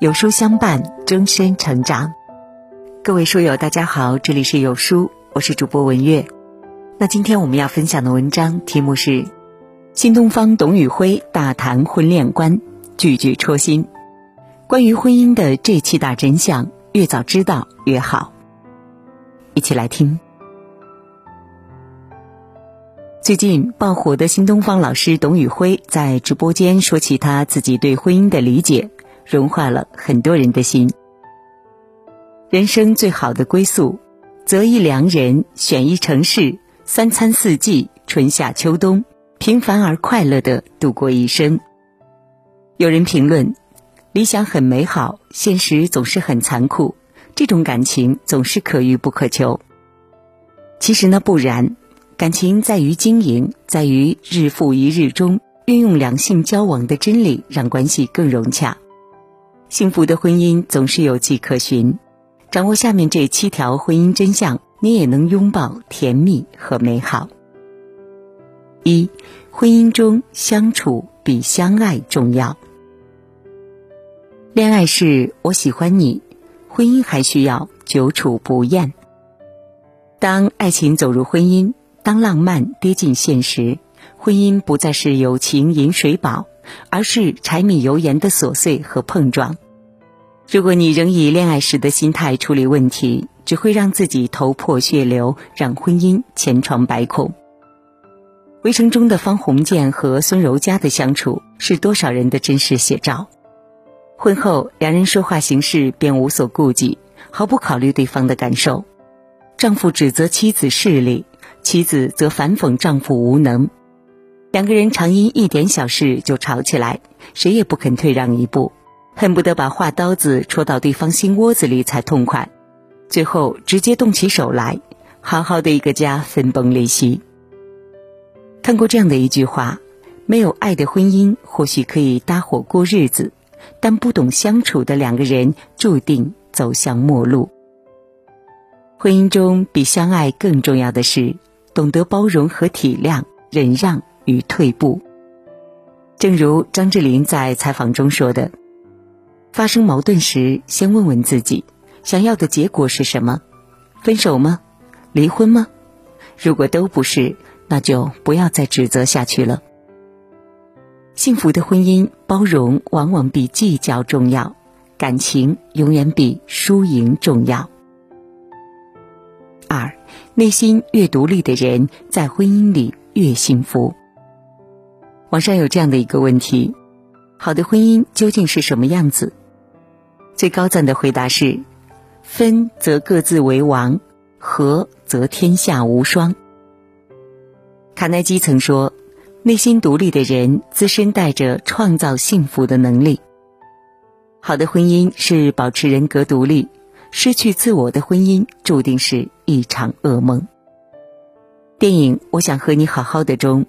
有书相伴，终身成长。各位书友，大家好，这里是有书，我是主播文月。那今天我们要分享的文章题目是《新东方董宇辉大谈婚恋观，句句戳心》。关于婚姻的这七大真相，越早知道越好。一起来听。最近爆火的新东方老师董宇辉在直播间说起他自己对婚姻的理解。融化了很多人的心。人生最好的归宿，择一良人，选一城市，三餐四季，春夏秋冬，平凡而快乐的度过一生。有人评论：理想很美好，现实总是很残酷，这种感情总是可遇不可求。其实呢，不然，感情在于经营，在于日复一日中运用两性交往的真理，让关系更融洽。幸福的婚姻总是有迹可循，掌握下面这七条婚姻真相，你也能拥抱甜蜜和美好。一，婚姻中相处比相爱重要。恋爱是我喜欢你，婚姻还需要久处不厌。当爱情走入婚姻，当浪漫跌进现实，婚姻不再是友情饮水饱。而是柴米油盐的琐碎和碰撞。如果你仍以恋爱时的心态处理问题，只会让自己头破血流，让婚姻千疮百孔。围城中的方鸿渐和孙柔嘉的相处，是多少人的真实写照。婚后，两人说话行事便无所顾忌，毫不考虑对方的感受。丈夫指责妻子势利，妻子则反讽丈夫无能。两个人常因一点小事就吵起来，谁也不肯退让一步，恨不得把话刀子戳到对方心窝子里才痛快，最后直接动起手来，好好的一个家分崩离析。看过这样的一句话：没有爱的婚姻或许可以搭伙过日子，但不懂相处的两个人注定走向末路。婚姻中比相爱更重要的是懂得包容和体谅，忍让。与退步，正如张智霖在采访中说的：“发生矛盾时，先问问自己，想要的结果是什么？分手吗？离婚吗？如果都不是，那就不要再指责下去了。幸福的婚姻，包容往往比计较重要，感情永远比输赢重要。二，内心越独立的人，在婚姻里越幸福。”网上有这样的一个问题：好的婚姻究竟是什么样子？最高赞的回答是：分则各自为王，合则天下无双。卡耐基曾说：“内心独立的人，自身带着创造幸福的能力。”好的婚姻是保持人格独立，失去自我的婚姻注定是一场噩梦。电影《我想和你好好的》中。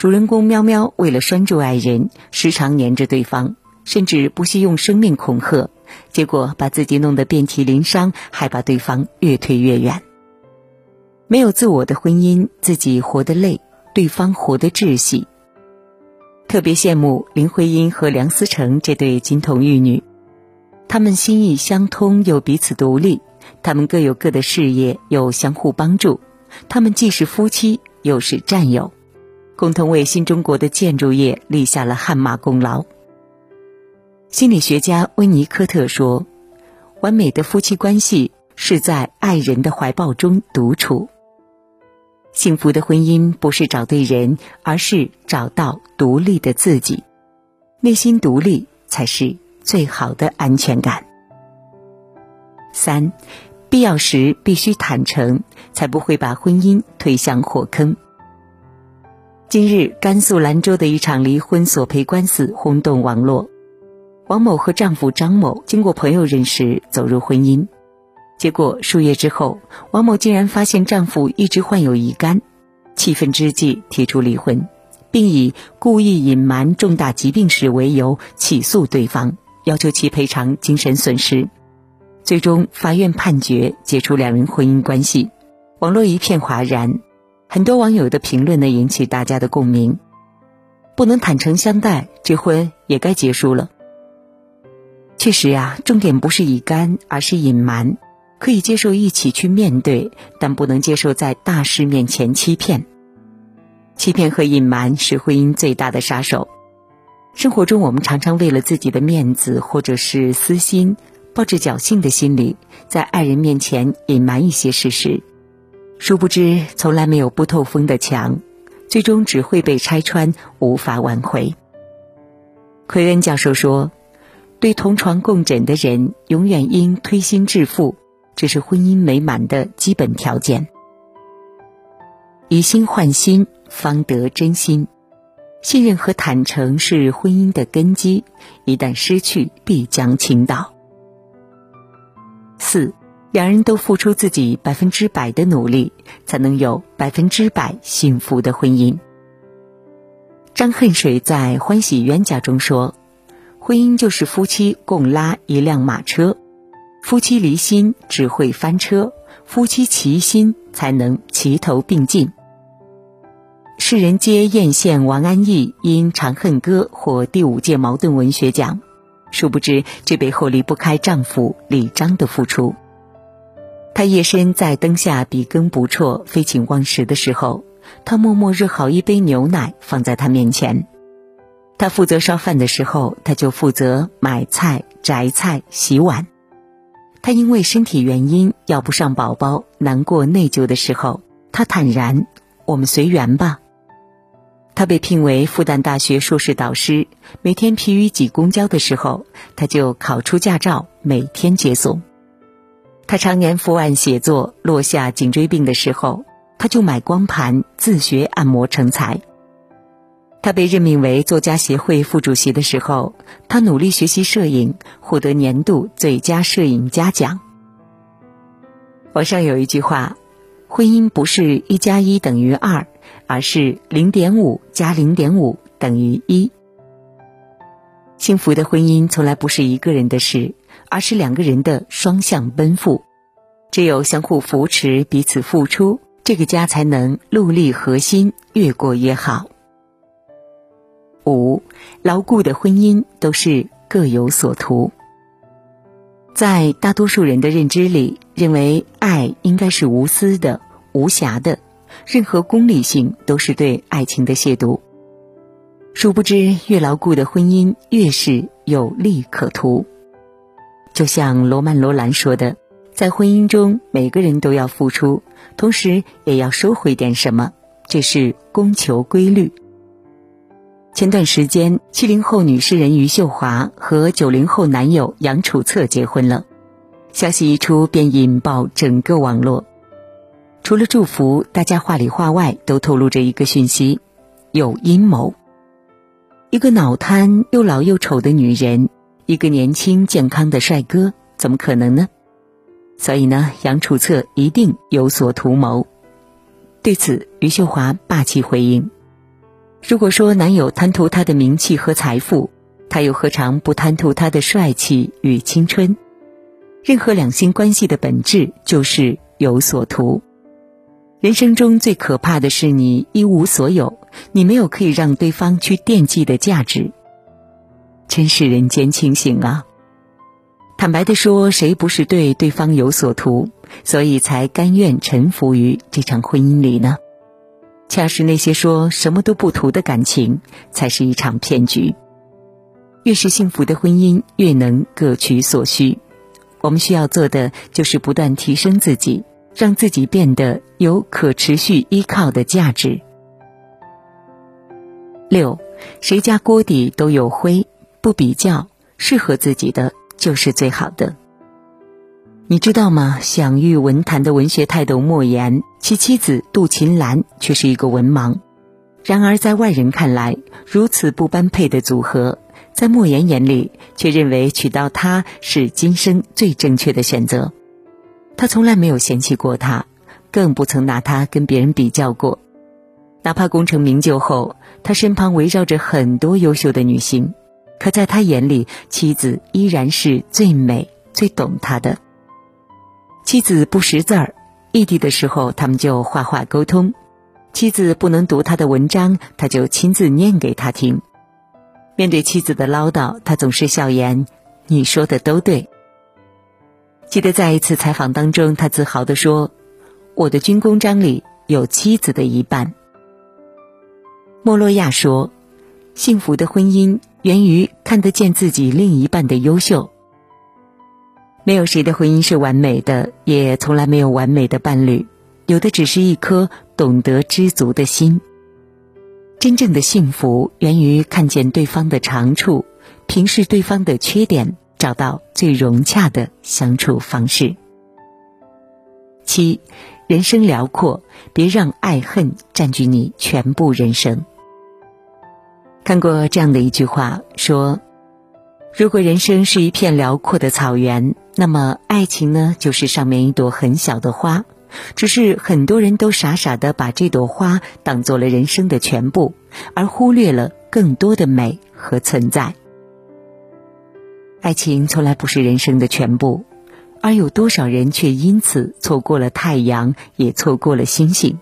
主人公喵喵为了拴住爱人，时常黏着对方，甚至不惜用生命恐吓，结果把自己弄得遍体鳞伤，还把对方越推越远。没有自我的婚姻，自己活得累，对方活得窒息。特别羡慕林徽因和梁思成这对金童玉女，他们心意相通又彼此独立，他们各有各的事业又相互帮助，他们既是夫妻又是战友。共同为新中国的建筑业立下了汗马功劳。心理学家温尼科特说：“完美的夫妻关系是在爱人的怀抱中独处。幸福的婚姻不是找对人，而是找到独立的自己。内心独立才是最好的安全感。”三，必要时必须坦诚，才不会把婚姻推向火坑。近日，甘肃兰州的一场离婚索赔官司轰动网络。王某和丈夫张某经过朋友认识走入婚姻，结果数月之后，王某竟然发现丈夫一直患有乙肝，气愤之际提出离婚，并以故意隐瞒重大疾病史为由起诉对方，要求其赔偿精神损失。最终，法院判决解除两人婚姻关系，网络一片哗然。很多网友的评论呢，引起大家的共鸣。不能坦诚相待，这婚也该结束了。确实呀，重点不是乙肝，而是隐瞒。可以接受一起去面对，但不能接受在大事面前欺骗。欺骗和隐瞒是婚姻最大的杀手。生活中，我们常常为了自己的面子或者是私心，抱着侥幸的心理，在爱人面前隐瞒一些事实。殊不知，从来没有不透风的墙，最终只会被拆穿，无法挽回。奎恩教授说：“对同床共枕的人，永远应推心置腹。”这是婚姻美满的基本条件。以心换心，方得真心。信任和坦诚是婚姻的根基，一旦失去，必将倾倒。四，两人都付出自己百分之百的努力，才能有百分之百幸福的婚姻。张恨水在《欢喜冤家》中说：“婚姻就是夫妻共拉一辆马车。”夫妻离心只会翻车，夫妻齐心才能齐头并进。世人皆艳羡王安忆因《长恨歌》获第五届茅盾文学奖，殊不知这背后离不开丈夫李章的付出。他夜深在灯下笔耕不辍、废寝忘食的时候，他默默热好一杯牛奶放在他面前。他负责烧饭的时候，他就负责买菜、摘菜、洗碗。他因为身体原因要不上宝宝，难过内疚的时候，他坦然：“我们随缘吧。”他被聘为复旦大学硕士导师，每天疲于挤公交的时候，他就考出驾照，每天接送。他常年伏案写作，落下颈椎病的时候，他就买光盘自学按摩成才。他被任命为作家协会副主席的时候，他努力学习摄影，获得年度最佳摄影家奖。网上有一句话：“婚姻不是一加一等于二，而是零点五加零点五等于一。”幸福的婚姻从来不是一个人的事，而是两个人的双向奔赴。只有相互扶持、彼此付出，这个家才能戮力核心，越过越好。五，牢固的婚姻都是各有所图。在大多数人的认知里，认为爱应该是无私的、无瑕的，任何功利性都是对爱情的亵渎。殊不知，越牢固的婚姻越是有利可图。就像罗曼·罗兰说的，在婚姻中，每个人都要付出，同时也要收回点什么，这是供求规律。前段时间，七零后女诗人余秀华和九零后男友杨楚策结婚了，消息一出便引爆整个网络。除了祝福，大家话里话外都透露着一个讯息：有阴谋。一个脑瘫又老又丑的女人，一个年轻健康的帅哥，怎么可能呢？所以呢，杨楚策一定有所图谋。对此，余秀华霸气回应。如果说男友贪图她的名气和财富，她又何尝不贪图他的帅气与青春？任何两性关系的本质就是有所图。人生中最可怕的是你一无所有，你没有可以让对方去惦记的价值。真是人间清醒啊！坦白的说，谁不是对对方有所图，所以才甘愿臣服于这场婚姻里呢？恰是那些说什么都不图的感情，才是一场骗局。越是幸福的婚姻，越能各取所需。我们需要做的，就是不断提升自己，让自己变得有可持续依靠的价值。六，谁家锅底都有灰，不比较，适合自己的就是最好的。你知道吗？享誉文坛的文学泰斗莫言，其妻子杜琴兰却是一个文盲。然而，在外人看来，如此不般配的组合，在莫言眼里却认为娶到她是今生最正确的选择。他从来没有嫌弃过她，更不曾拿她跟别人比较过。哪怕功成名就后，他身旁围绕着很多优秀的女性，可在他眼里，妻子依然是最美、最懂他的。妻子不识字儿，异地的时候他们就画画沟通。妻子不能读他的文章，他就亲自念给他听。面对妻子的唠叨，他总是笑言：“你说的都对。”记得在一次采访当中，他自豪地说：“我的军功章里有妻子的一半。”莫洛亚说：“幸福的婚姻源于看得见自己另一半的优秀。没有谁的婚姻是完美的，也从来没有完美的伴侣，有的只是一颗懂得知足的心。真正的幸福源于看见对方的长处，平视对方的缺点。”找到最融洽的相处方式。七，人生辽阔，别让爱恨占据你全部人生。看过这样的一句话，说：如果人生是一片辽阔的草原，那么爱情呢，就是上面一朵很小的花。只是很多人都傻傻的把这朵花当做了人生的全部，而忽略了更多的美和存在。爱情从来不是人生的全部，而有多少人却因此错过了太阳，也错过了星星。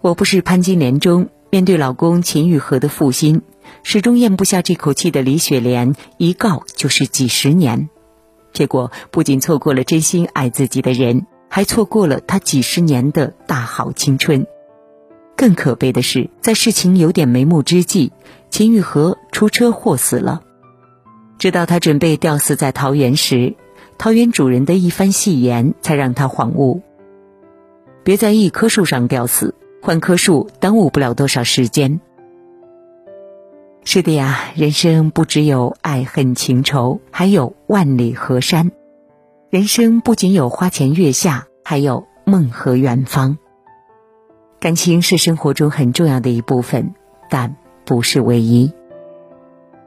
我不是潘金莲中面对老公秦玉和的负心，始终咽不下这口气的李雪莲，一告就是几十年，结果不仅错过了真心爱自己的人，还错过了他几十年的大好青春。更可悲的是，在事情有点眉目之际，秦玉和出车祸死了。直到他准备吊死在桃园时，桃园主人的一番戏言，才让他恍悟：别在一棵树上吊死，换棵树耽误不了多少时间。是的呀，人生不只有爱恨情仇，还有万里河山；人生不仅有花前月下，还有梦和远方。感情是生活中很重要的一部分，但不是唯一。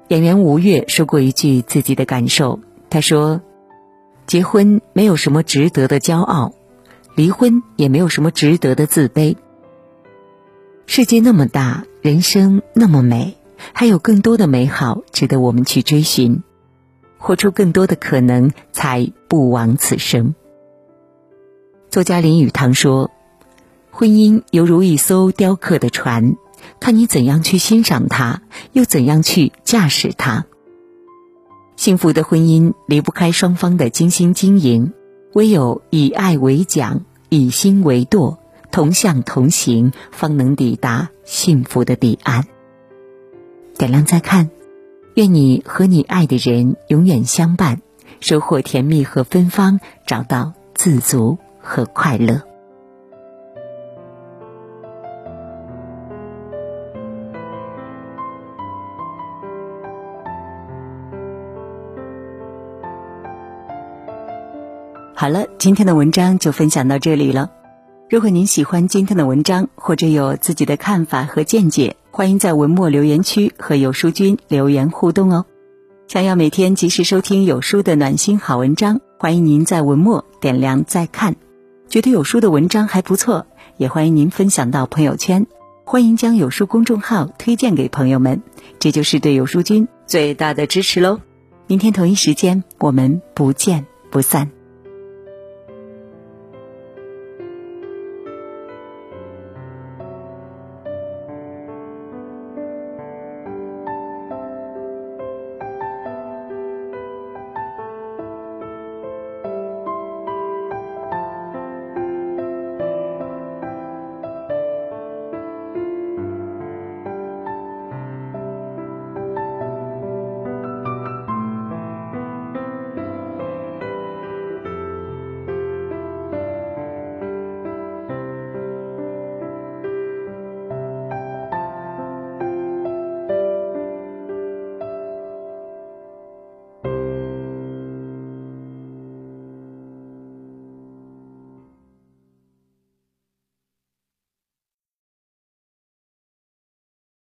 演员吴越说过一句自己的感受，他说：“结婚没有什么值得的骄傲，离婚也没有什么值得的自卑。世界那么大，人生那么美，还有更多的美好值得我们去追寻，活出更多的可能，才不枉此生。”作家林语堂说：“婚姻犹如一艘雕刻的船。”看你怎样去欣赏它，又怎样去驾驶它。幸福的婚姻离不开双方的精心经营，唯有以爱为桨，以心为舵，同向同行，方能抵达幸福的彼岸。点亮再看，愿你和你爱的人永远相伴，收获甜蜜和芬芳，找到自足和快乐。好了，今天的文章就分享到这里了。如果您喜欢今天的文章，或者有自己的看法和见解，欢迎在文末留言区和有书君留言互动哦。想要每天及时收听有书的暖心好文章，欢迎您在文末点亮再看。觉得有书的文章还不错，也欢迎您分享到朋友圈。欢迎将有书公众号推荐给朋友们，这就是对有书君最大的支持喽。明天同一时间，我们不见不散。